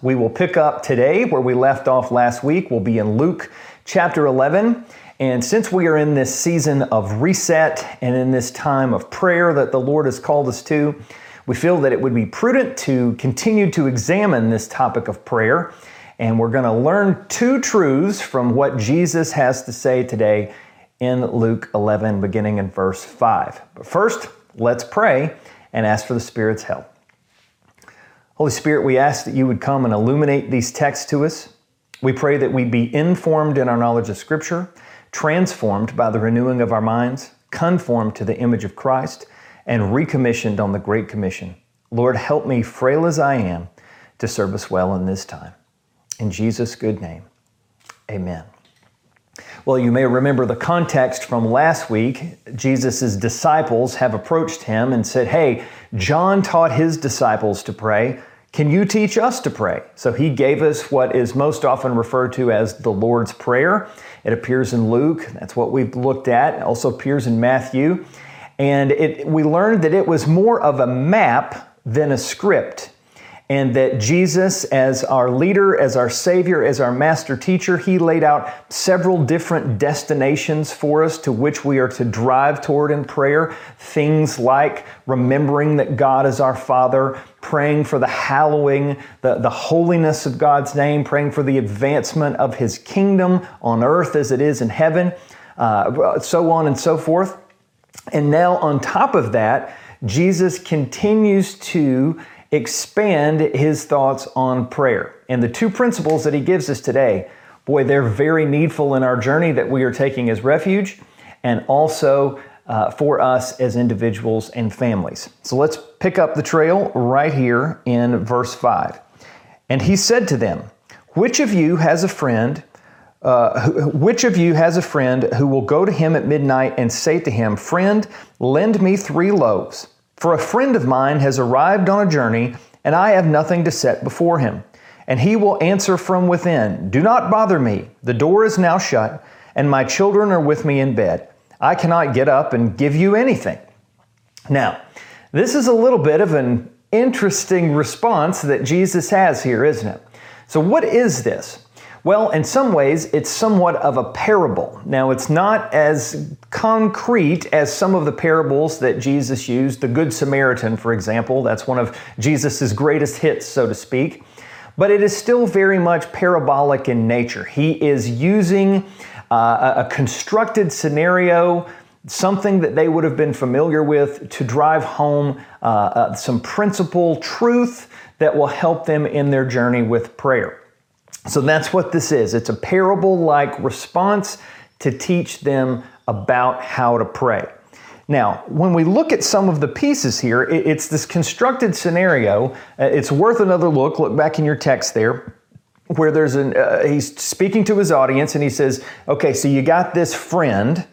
We will pick up today where we left off last week. We'll be in Luke chapter 11. And since we are in this season of reset and in this time of prayer that the Lord has called us to, we feel that it would be prudent to continue to examine this topic of prayer. And we're going to learn two truths from what Jesus has to say today in Luke 11, beginning in verse 5. But first, let's pray and ask for the Spirit's help. Holy Spirit, we ask that you would come and illuminate these texts to us. We pray that we be informed in our knowledge of Scripture, transformed by the renewing of our minds, conformed to the image of Christ, and recommissioned on the Great Commission. Lord, help me, frail as I am, to serve us well in this time. In Jesus' good name, amen. Well, you may remember the context from last week. Jesus' disciples have approached him and said, Hey, John taught his disciples to pray. Can you teach us to pray? So he gave us what is most often referred to as the Lord's Prayer. It appears in Luke. That's what we've looked at. It also appears in Matthew. And it, we learned that it was more of a map than a script and that Jesus, as our leader, as our Savior, as our master teacher, He laid out several different destinations for us to which we are to drive toward in prayer. Things like remembering that God is our Father, praying for the hallowing, the, the holiness of God's name, praying for the advancement of His kingdom on earth as it is in heaven, uh, so on and so forth. And now, on top of that, Jesus continues to expand his thoughts on prayer. And the two principles that he gives us today, boy, they're very needful in our journey that we are taking as refuge and also uh, for us as individuals and families. So let's pick up the trail right here in verse 5. And he said to them, Which of you has a friend? Uh, which of you has a friend who will go to him at midnight and say to him, Friend, lend me three loaves? For a friend of mine has arrived on a journey, and I have nothing to set before him. And he will answer from within Do not bother me. The door is now shut, and my children are with me in bed. I cannot get up and give you anything. Now, this is a little bit of an interesting response that Jesus has here, isn't it? So, what is this? Well, in some ways, it's somewhat of a parable. Now, it's not as concrete as some of the parables that Jesus used. The Good Samaritan, for example, that's one of Jesus' greatest hits, so to speak. But it is still very much parabolic in nature. He is using uh, a constructed scenario, something that they would have been familiar with, to drive home uh, uh, some principle truth that will help them in their journey with prayer. So that's what this is. It's a parable like response to teach them about how to pray. Now, when we look at some of the pieces here, it's this constructed scenario. Uh, it's worth another look. Look back in your text there where there's an uh, he's speaking to his audience and he says, "Okay, so you got this friend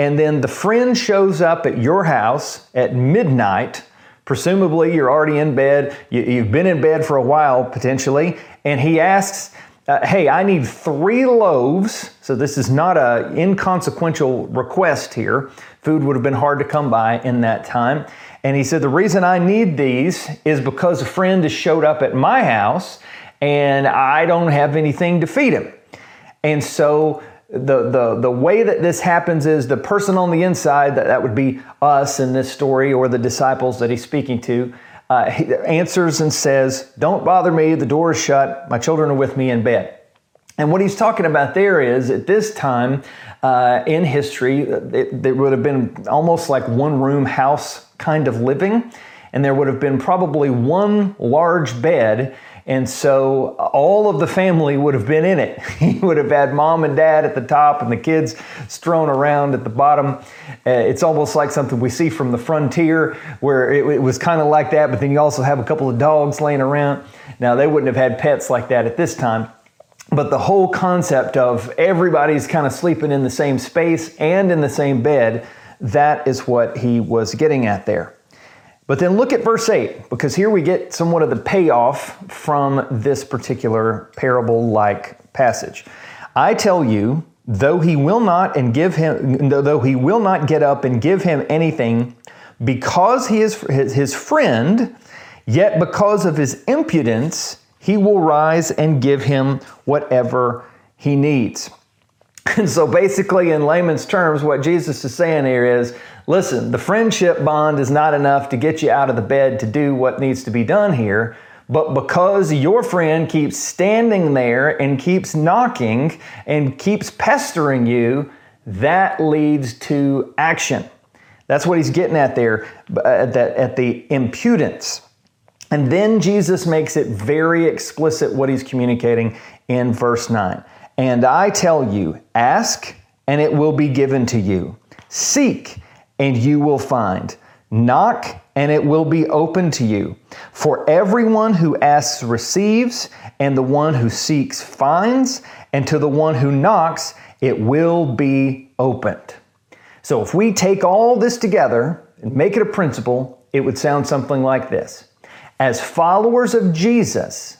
and then the friend shows up at your house at midnight Presumably, you're already in bed, you, have been in bed for a while potentially, and he asks, uh, Hey, I need three loaves. So, this is not an inconsequential request here. Food would have been hard to come by in that time. And he said, The reason I need these is because a friend has showed up at my house and I don't have anything to feed him. And so the, the, the way that this happens is the person on the inside, that, that would be us in this story or the disciples that he's speaking to, uh, he answers and says, Don't bother me, the door is shut, my children are with me in bed. And what he's talking about there is at this time uh, in history, it, would have been almost like one room house kind of living, and there would have been probably one large bed and so all of the family would have been in it. he would have had mom and dad at the top and the kids strewn around at the bottom. Uh, it's almost like something we see from the frontier where it, it was kind of like that, but then you also have a couple of dogs laying around. Now, they wouldn't have had pets like that at this time. But the whole concept of everybody's kind of sleeping in the same space and in the same bed, that is what he was getting at there. But then look at verse 8, because here we get somewhat of the payoff from this particular parable like passage. I tell you, though he will not and give him though he will not get up and give him anything because he is his friend, yet because of his impudence he will rise and give him whatever he needs. And so, basically, in layman's terms, what Jesus is saying here is listen, the friendship bond is not enough to get you out of the bed to do what needs to be done here. But because your friend keeps standing there and keeps knocking and keeps pestering you, that leads to action. That's what he's getting at there uh, at the, at the impudence. And then Jesus makes it very explicit what he's communicating in verse 9. And I tell you, ask, and it will be given to you. Seek, and you will find. Knock, and it will be open to you. For everyone who asks receives, and the one who seeks finds, and to the one who knocks, it will be opened. So if we take all this together and make it a principle, it would sound something like this as followers of Jesus,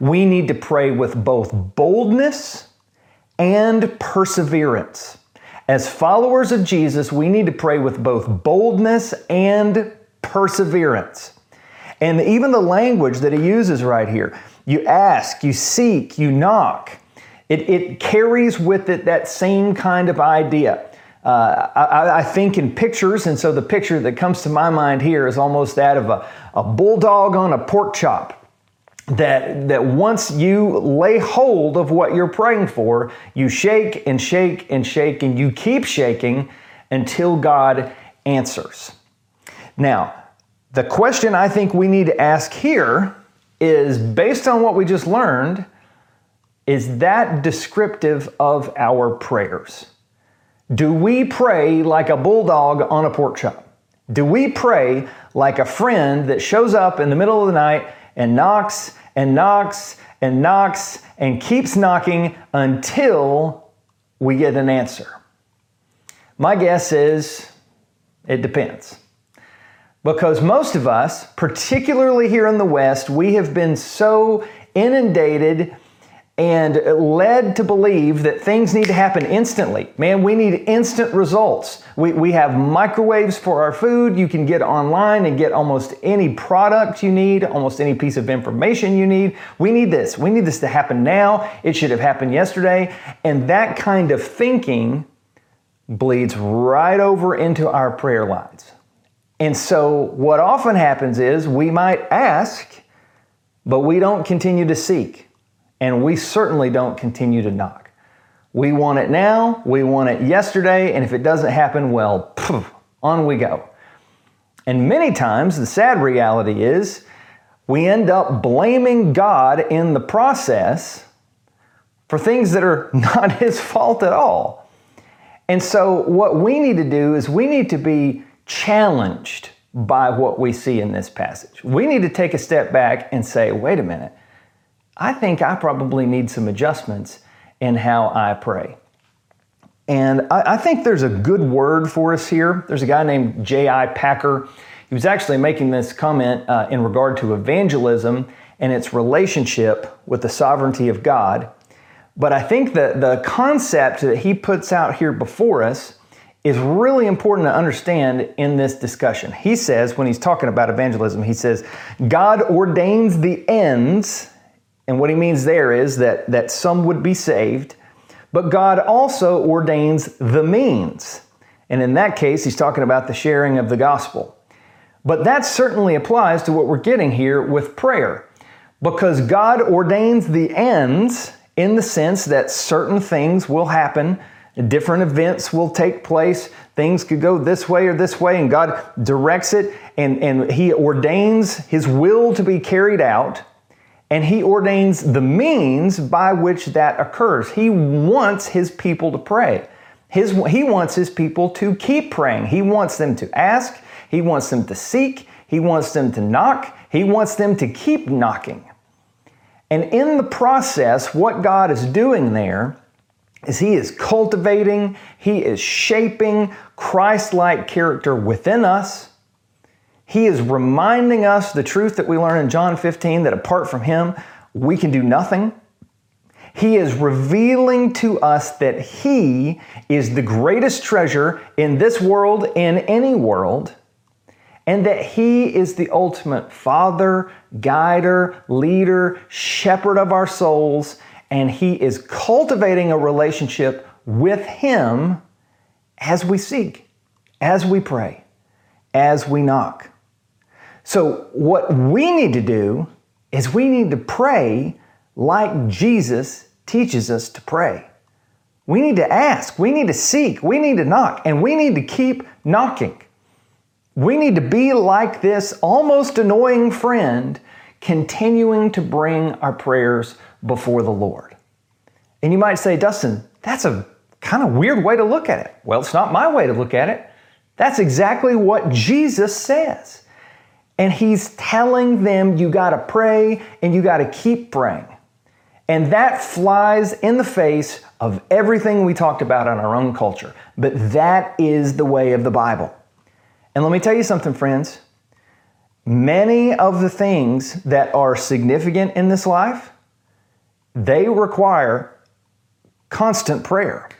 we need to pray with both boldness and perseverance. As followers of Jesus, we need to pray with both boldness and perseverance. And even the language that he uses right here you ask, you seek, you knock. It, it carries with it that same kind of idea. Uh, I, I, think in pictures, and so the picture that comes to my mind here is almost that of a, a bulldog on a pork chop. That, that once you lay hold of what you're praying for, you shake and shake and shake, and you keep shaking until God answers. Now, the question I think we need to ask here is based on what we just learned, is that descriptive of our prayers? Do we pray like a bulldog on a pork chop? Do we pray like a friend that shows up in the middle of the night and knocks and knocks and knocks and keeps knocking until we get an answer? My guess is it depends. Because most of us, particularly here in the West, we have been so inundated and led to believe that things need to happen instantly. Man, we need instant results. We, we have microwaves for our food. You can get online and get almost any product you need, almost any piece of information you need. We need this. We need this to happen now. It should have happened yesterday. And that kind of thinking bleeds right over into our prayer lines. And so, what often happens is we might ask, but we don't continue to seek. And we certainly don't continue to knock. We want it now, we want it yesterday, and if it doesn't happen, well, poof, on we go. And many times, the sad reality is we end up blaming God in the process for things that are not His fault at all. And so, what we need to do is we need to be challenged by what we see in this passage. We need to take a step back and say, wait a minute, I think I probably need some adjustments in how I pray. And I, I think there's a good word for us here. There's a guy named J.I. Packer. He was actually making this comment uh, in regard to evangelism and its relationship with the sovereignty of God. But I think that the concept that he puts out here before us is really important to understand in this discussion. He says, when he's talking about evangelism, he says, God ordains the ends and what he means there is that, that some would be saved, but God also ordains the means. And in that case, he's talking about the sharing of the gospel. But that certainly applies to what we're getting here with prayer, because God ordains the ends in the sense that certain things will happen, different events will take place, things could go this way or this way, and God directs it, and, and He ordains His will to be carried out and he ordains the means by which that occurs. He wants his people to pray. His, he wants his people to keep praying. He wants them to ask. He wants them to seek. He wants them to knock. He wants them to keep knocking. And in the process, what God is doing there is He is cultivating, He is shaping Christ like character within us he is reminding us the truth that we learn in John 15 that apart from Him, we can do nothing. He is revealing to us that He is the greatest treasure in this world, in any world. and that He is the ultimate Father, guider, leader, shepherd of our souls, and He is cultivating a relationship with Him as we seek, as we pray, as we knock. So, what we need to do is we need to pray like Jesus teaches us to pray. We need to ask, we need to seek, we need to knock, and we need to keep knocking. We need to be like this almost annoying friend, continuing to bring our prayers before the Lord. And you might say, Dustin, that's a kind of weird way to look at it. Well, it's not my way to look at it. That's exactly what Jesus says. And he's telling them you got to pray and you got to keep praying. And that flies in the face of everything we talked about in our own culture. But that is the way of the Bible. And let me tell you something, friends. Many of the things that are significant in this life, they require constant prayer.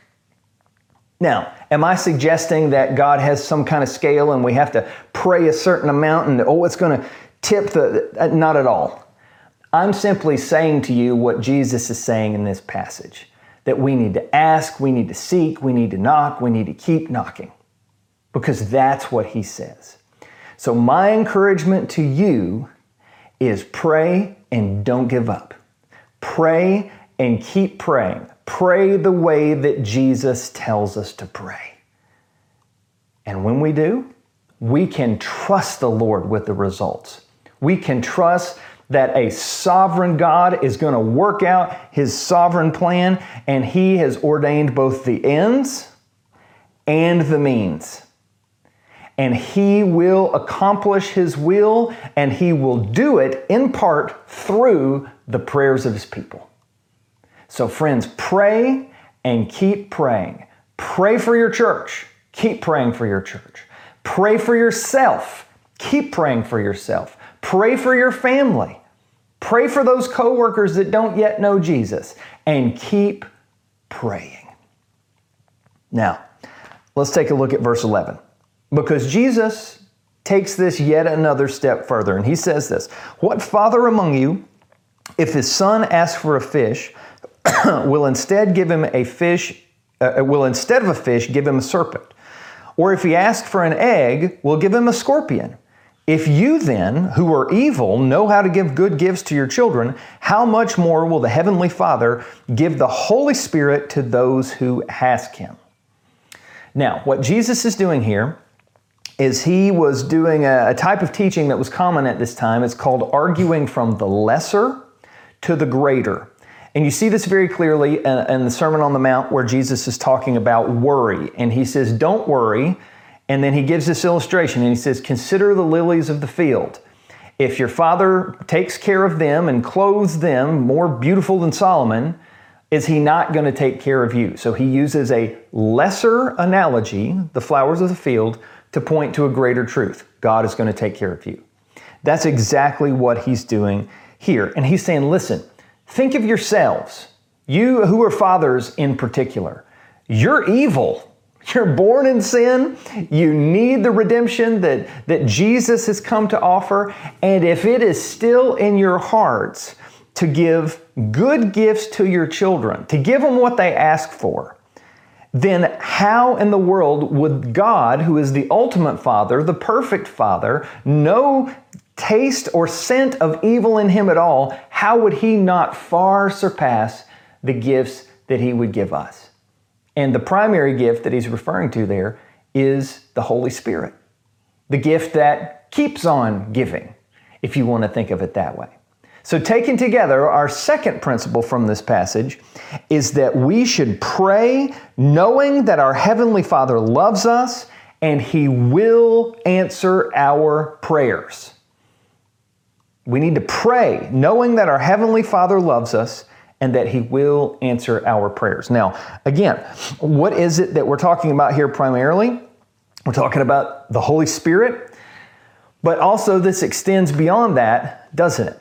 Now, am I suggesting that God has some kind of scale and we have to pray a certain amount and oh, it's going to tip the. Uh, not at all. I'm simply saying to you what Jesus is saying in this passage that we need to ask, we need to seek, we need to knock, we need to keep knocking because that's what he says. So, my encouragement to you is pray and don't give up. Pray and keep praying. Pray the way that Jesus tells us to pray. And when we do, we can trust the Lord with the results. We can trust that a sovereign God is going to work out his sovereign plan, and he has ordained both the ends and the means and he will accomplish his will, and he will do it in part through the prayers of his people. So, friends, pray and keep praying. Pray for your church. Keep praying for your church. Pray for yourself. Keep praying for yourself. Pray for your family. Pray for those coworkers that don't yet know Jesus and keep praying. Now, let's take a look at verse 11. Because Jesus takes this yet another step further, and he says this What father among you, if his son asks for a fish, will instead give him a fish, uh, uh, will instead of a fish give him a serpent? Or if he asks for an egg, will give him a scorpion? If you then, who are evil, know how to give good gifts to your children, how much more will the Heavenly Father give the Holy Spirit to those who ask Him? Now, what Jesus is doing here is he was doing a, a type of teaching that was common at this time. It's called arguing from the lesser to the greater. And you see this very clearly in, the Sermon on the Mount where Jesus is talking about worry. And he says, Don't worry. And then he gives this illustration and he says, Consider the lilies of the field. If your father takes care of them and clothes them more beautiful than Solomon, is he not going to take care of you? So he uses a lesser analogy, the flowers of the field, to point to a greater truth God is going to take care of you. That's exactly what he's doing here. And he's saying, listen, think of yourselves, you who are fathers in particular. You're evil. You're born in sin. You need the redemption that, that Jesus has come to offer. And if it is still in your hearts to give good gifts to your children, to give them what they ask for, then how in the world would God, who is the ultimate Father, the perfect Father, no taste or scent of evil in him at all, how would he not far surpass the gifts that he would give us? And the primary gift that he's referring to there is the Holy Spirit, the gift that keeps on giving, if you want to think of it that way. So, taken together, our second principle from this passage is that we should pray knowing that our Heavenly Father loves us and He will answer our prayers. We need to pray knowing that our Heavenly Father loves us and that He will answer our prayers. Now, again, what is it that we're talking about here primarily? We're talking about the Holy Spirit, but also this extends beyond that, doesn't it?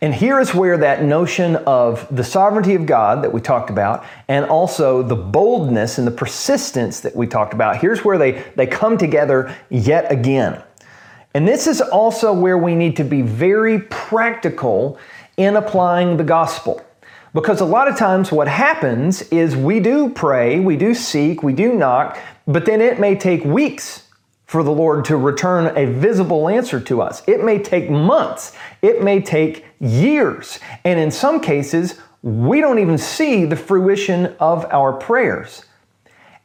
And here is where that notion of the sovereignty of God that we talked about, and also the boldness and the persistence that we talked about, here's where they, they come together yet again. And this is also where we need to be very practical in applying the gospel. Because a lot of times what happens is we do pray, we do seek, we do knock, but then it may take weeks for the Lord to return a visible answer to us. It may take months, it may take years, and in some cases, we don't even see the fruition of our prayers.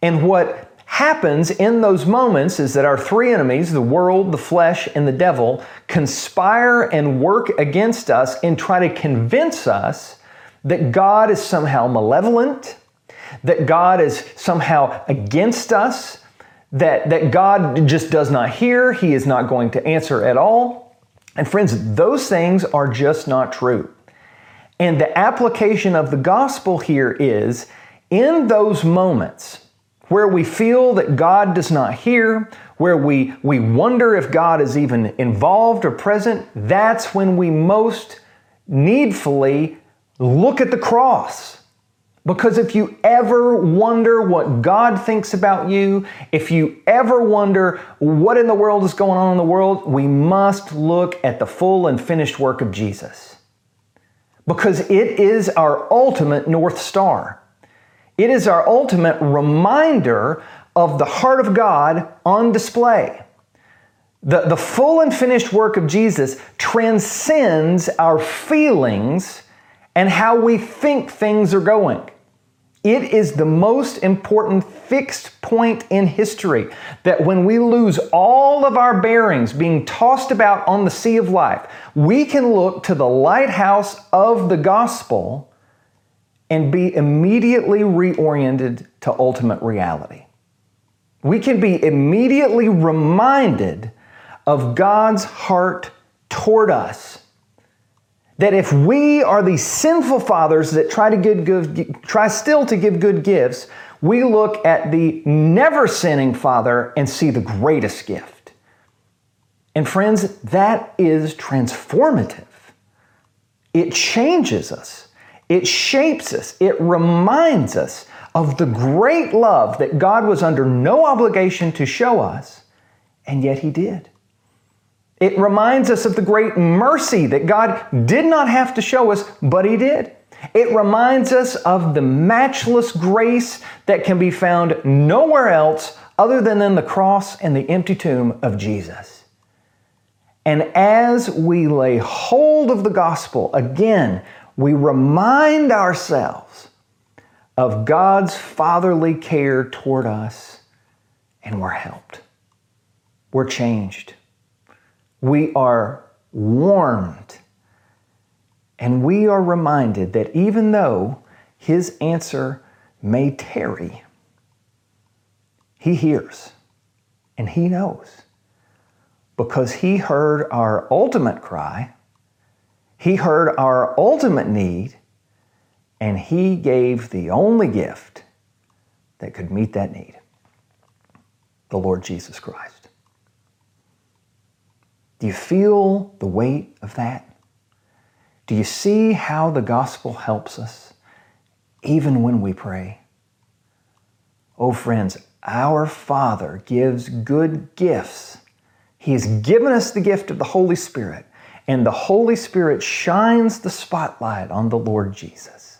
And what happens in those moments is that our three enemies, the world, the flesh, and the devil, conspire and work against us and try to convince us that God is somehow malevolent, that God is somehow against us, that, that God just does not hear, He is not going to answer at all. And friends, those things are just not true. And the application of the gospel here is in those moments, where we feel that God does not hear, where we, we wonder if God is even involved or present, that's when we most needfully look at the cross. Because if you ever wonder what God thinks about you, if you ever wonder what in the world is going on in the world, we must look at the full and finished work of Jesus. Because it is our ultimate North Star. It is our ultimate reminder of the heart of God on display. The, the full and finished work of Jesus transcends our feelings and how we think things are going. It is the most important fixed point in history that when we lose all of our bearings being tossed about on the sea of life, we can look to the lighthouse of the gospel and be immediately reoriented to ultimate reality. We can be immediately reminded of God's heart toward us. That if we are the sinful fathers that try to give good, try still to give good gifts, we look at the never sinning Father and see the greatest gift. And friends, that is transformative. It changes us. It shapes us, it reminds us of the great love that God was under no obligation to show us, and yet He did. It reminds us of the great mercy that God did not have to show us, but He did. It reminds us of the matchless grace that can be found nowhere else other than in the cross and the empty tomb of Jesus. And as we lay hold of the gospel, again, we remind ourselves of God's fatherly care toward us, and we're helped. We're changed. We are warmed. And we are reminded that even though his answer may tarry, he hears and he knows because he heard our ultimate cry he heard our ultimate need and He gave the only gift that could meet that need the Lord Jesus Christ. Do you feel the weight of that? Do you see how the gospel helps us even when we pray? Oh, friends, our Father gives good gifts. He has given us the gift of the Holy Spirit and the Holy Spirit shines the spotlight on the Lord Jesus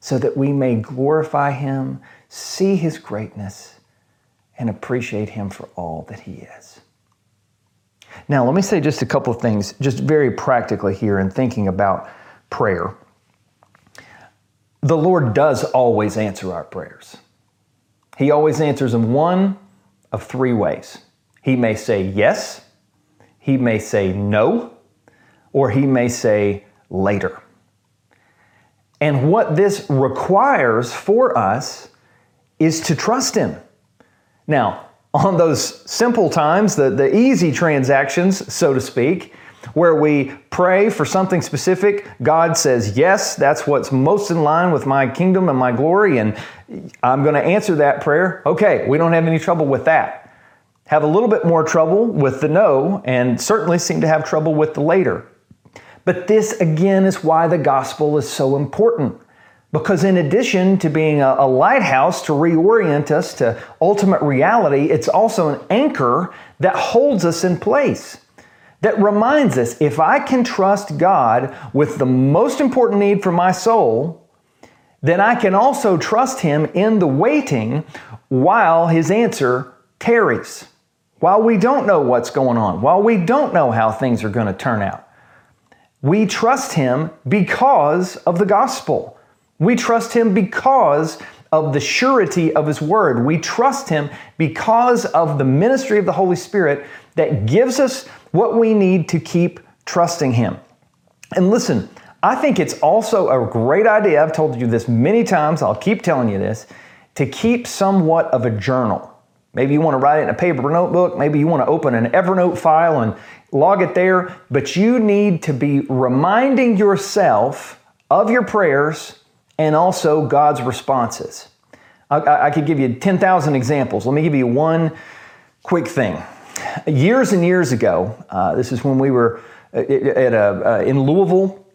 so that we may glorify Him, see His greatness, and appreciate Him for all that He is. Now, let me say just a couple of things, just very practically here in thinking about prayer. The Lord does always answer our prayers. He always answers them one of three ways. He may say yes, He may say no, or he may say later. And what this requires for us is to trust him. Now, on those simple times, the, the easy transactions, so to speak, where we pray for something specific, God says, Yes, that's what's most in line with my kingdom and my glory, and I'm going to answer that prayer. Okay, we don't have any trouble with that. Have a little bit more trouble with the no, and certainly seem to have trouble with the later. But this again is why the gospel is so important. Because in addition to being a, a, lighthouse to reorient us to ultimate reality, it's also an anchor that holds us in place. that reminds us if I can trust God with the most important need for my soul, then I can also trust Him in the waiting while His answer tarries, while we don't know what's going on, while we don't know how things are going to turn out. We trust Him because of the gospel. We trust Him because of the surety of His Word. We trust Him because of the ministry of the Holy Spirit that gives us what we need to keep trusting Him. And listen, I think it's also a great idea. I've told you this many times, I'll keep telling you this, to keep somewhat of a journal. Maybe you want to write it in a paper notebook, maybe you want to open an Evernote file and log it there, but you need to be reminding yourself of your prayers and also God's responses. I, I could give you 10,000 examples. Let me give you one quick thing. Years and years ago, uh, this is when we were uh, at a, uh, in Louisville,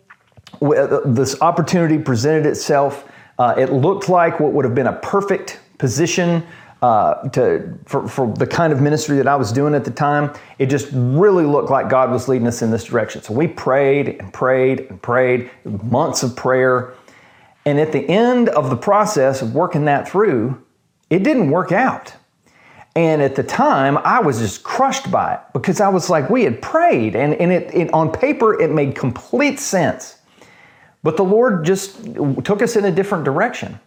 uh, this opportunity presented itself. Uh, it looked like what would have been a perfect position uh, to for, for the kind of ministry that I was doing at the time. It just really looked like God was leading us in this direction. So we prayed and prayed and prayed, months of prayer. And at the end of the process of working that through, it didn't work out. And at the time, I was just crushed by it because I was like, we had prayed, and, and it, it, on paper, it made complete sense. But the Lord just took us in a different direction.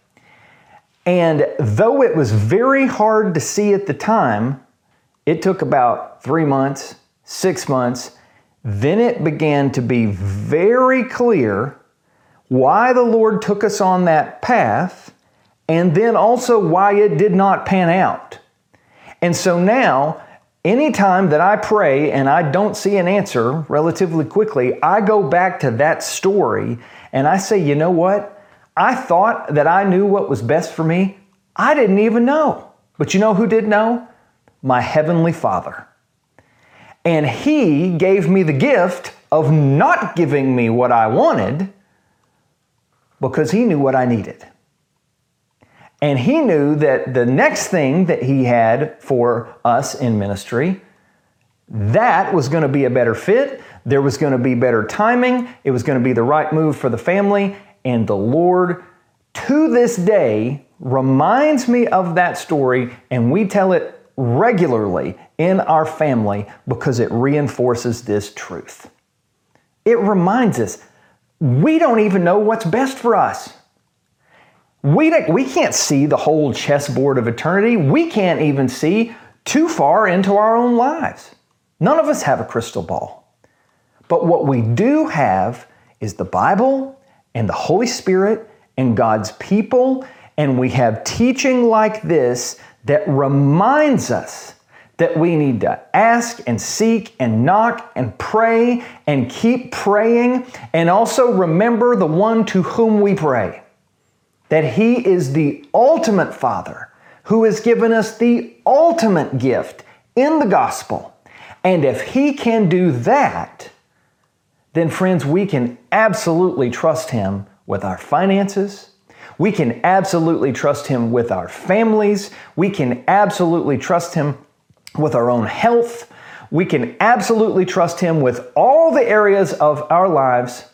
And though it was very hard to see at the time, it took about three months, six months. Then it began to be very clear why the Lord took us on that path, and then also why it did not pan out. And so now, anytime that I pray and I don't see an answer relatively quickly, I go back to that story and I say, you know what? I thought that I knew what was best for me. I didn't even know. But you know who did know? My Heavenly Father. And He gave me the gift of not giving me what I wanted because He knew what I needed. And he knew that the next thing that he had for us in ministry, that was going to be a better fit. There was going to be better timing. It was going to be the right move for the family. And the Lord, to this day, reminds me of that story, and we tell it regularly in our family because it reinforces this truth. It reminds us we don't even know what's best for us. We, we can't see the whole chessboard of eternity. We can't even see too far into our own lives. None of us have a crystal ball. But what we do have is the Bible and the Holy Spirit and God's people, and we have teaching like this that reminds us that we need to ask and seek and knock and pray and keep praying, and also remember the one to whom we pray that He is the ultimate Father who has given us the ultimate gift in the gospel. And if He can do that, then, friends, we can absolutely trust Him with our finances. We can absolutely trust Him with our families. We can absolutely trust Him with our own health. We can absolutely trust Him with all the areas of our lives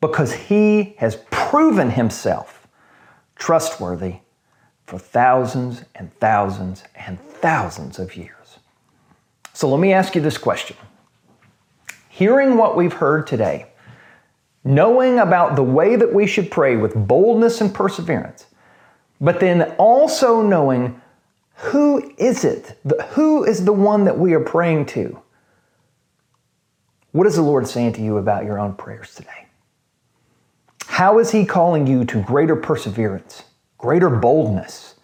because He has proven Himself trustworthy for thousands and thousands and thousands of years. So let me ask you this question. Hearing what we've heard today, knowing about the way that we should pray with boldness and perseverance, but then also knowing who is it? Who is the one that we are praying to? What is the Lord saying to you about your own prayers today? How is He calling you to greater perseverance, greater boldness?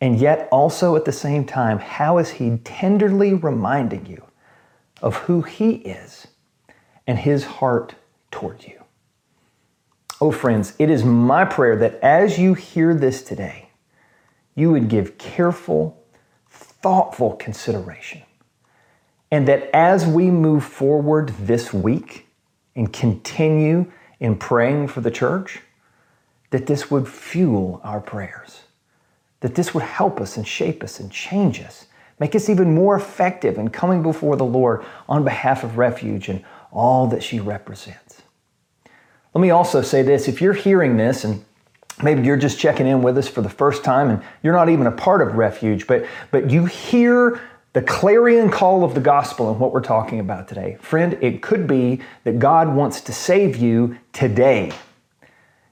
And yet, also at the same time, how is He tenderly reminding you of who He is and His heart toward you? Oh, friends, it is my prayer that as you hear this today, you would give careful, thoughtful consideration. And that as we move forward this week and continue in praying for the church, that this would fuel our prayers, that this would help us and shape us and change us Make us even more effective in coming before the Lord on behalf of refuge and all that she represents. Let me also say this if you're hearing this and maybe you're just checking in with us for the first time and you're not even a part of refuge, but, but you hear the clarion call of the gospel and what we're talking about today. Friend, it could be that God wants to save you today.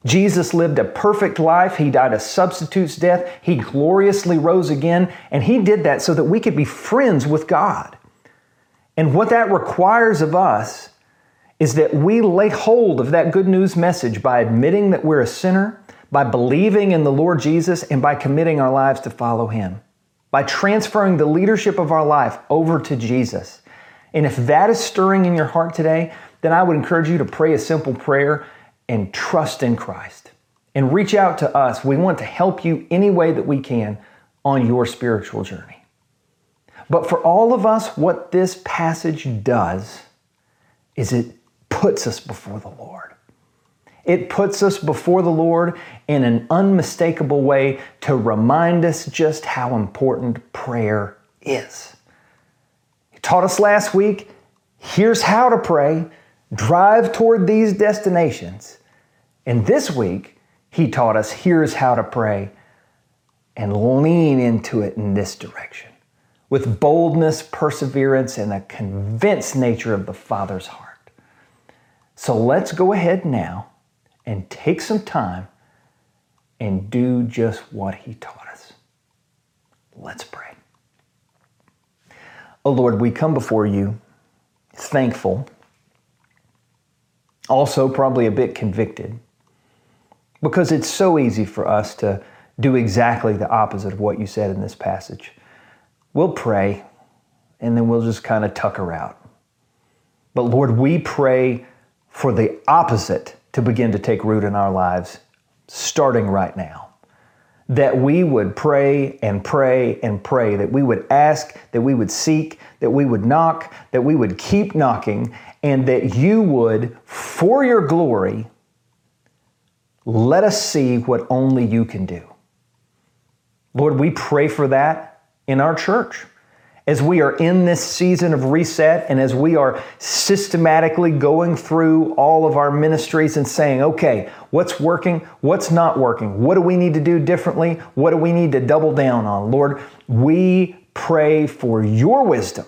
Jesus lived a perfect life. He died a substitute's death. He gloriously rose again. And He did that so that we could be friends with God. And what that requires of us is that we lay hold of that good news message by admitting that we're a sinner, by believing in the Lord Jesus, and by committing our lives to follow Him, by transferring the leadership of our life over to Jesus. And if that is stirring in your heart today, then I would encourage you to pray a simple prayer and trust in Christ. And reach out to us. We want to help you any way that we can on your spiritual journey. But for all of us, what this passage does is it puts us before the Lord. It puts us before the Lord in an unmistakable way to remind us just how important prayer is. He taught us last week here's how to pray drive toward these destinations. And this week, he taught us here's how to pray and lean into it in this direction with boldness, perseverance, and a convinced nature of the Father's heart. So let's go ahead now and take some time and do just what he taught us. Let's pray. Oh Lord, we come before you thankful also, probably a bit convicted because it's so easy for us to do exactly the opposite of what you said in this passage. We'll pray and then we'll just kind of tucker out. But Lord, we pray for the opposite to begin to take root in our lives starting right now. That we would pray and pray and pray, that we would ask, that we would seek, that we would knock, that we would keep knocking, and that you would, for your glory, let us see what only you can do. Lord, we pray for that in our church. As we are in this season of reset and as we are systematically going through all of our ministries and saying, okay, what's working? What's not working? What do we need to do differently? What do we need to double down on? Lord, we pray for your wisdom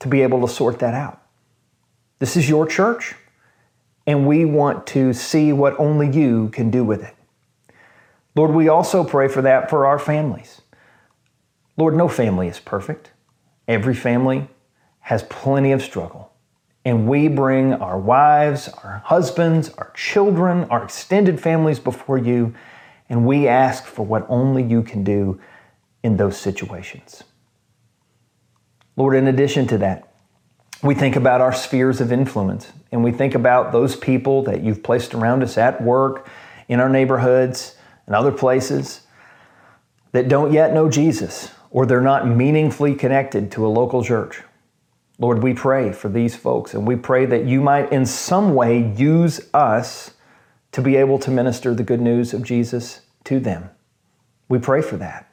to be able to sort that out. This is your church, and we want to see what only you can do with it. Lord, we also pray for that for our families. Lord, no family is perfect. Every family has plenty of struggle. And we bring our wives, our husbands, our children, our extended families before you, and we ask for what only you can do in those situations. Lord, in addition to that, we think about our spheres of influence and we think about those people that you've placed around us at work, in our neighborhoods, and other places that don't yet know Jesus or they're not meaningfully connected to a local church. Lord, we pray for these folks and we pray that you might in some way use us to be able to minister the good news of Jesus to them. We pray for that.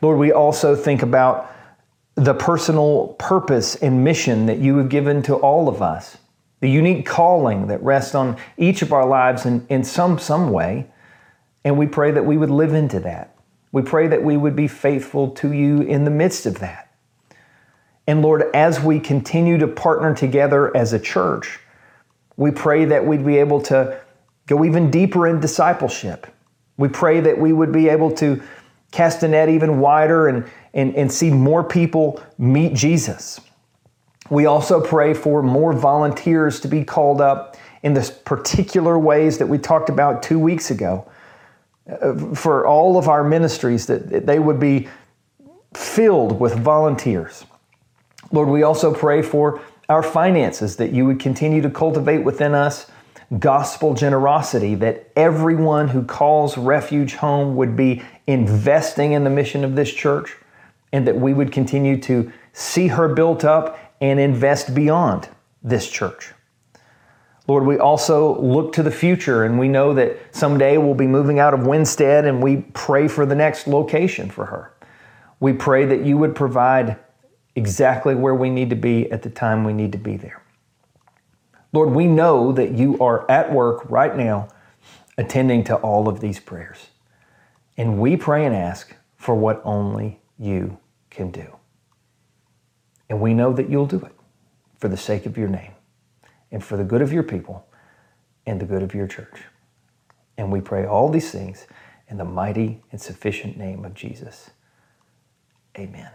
Lord, we also think about the personal purpose and mission that you have given to all of us, the unique calling that rests on each of our lives in, in some, some way. And we pray that we would live into that. We pray that we would be faithful to you in the midst of that. And Lord, as we continue to partner together as a church, we pray that we'd be able to go even deeper in discipleship. We pray that we would be able to cast a net even wider and, and, and see more people meet Jesus. We also pray for more volunteers to be called up in the particular ways that we talked about two weeks ago. Uh, for all of our ministries, that they would be filled with volunteers. Lord, we also pray for our finances, that you would continue to cultivate within us gospel generosity, that everyone who calls refuge home would be investing in the mission of this church, and that we would continue to see her built up and invest beyond this church. Lord, we also look to the future and we know that someday we'll be moving out of Winstead and we pray for the next location for her. We pray that you would provide exactly where we need to be at the time we need to be there. Lord, we know that you are at work right now attending to all of these prayers. And we pray and ask for what only you can do. And we know that you'll do it for the sake of your name and for the good of your people and the good of your church. And we pray all these things in the mighty and sufficient name of Jesus. Amen.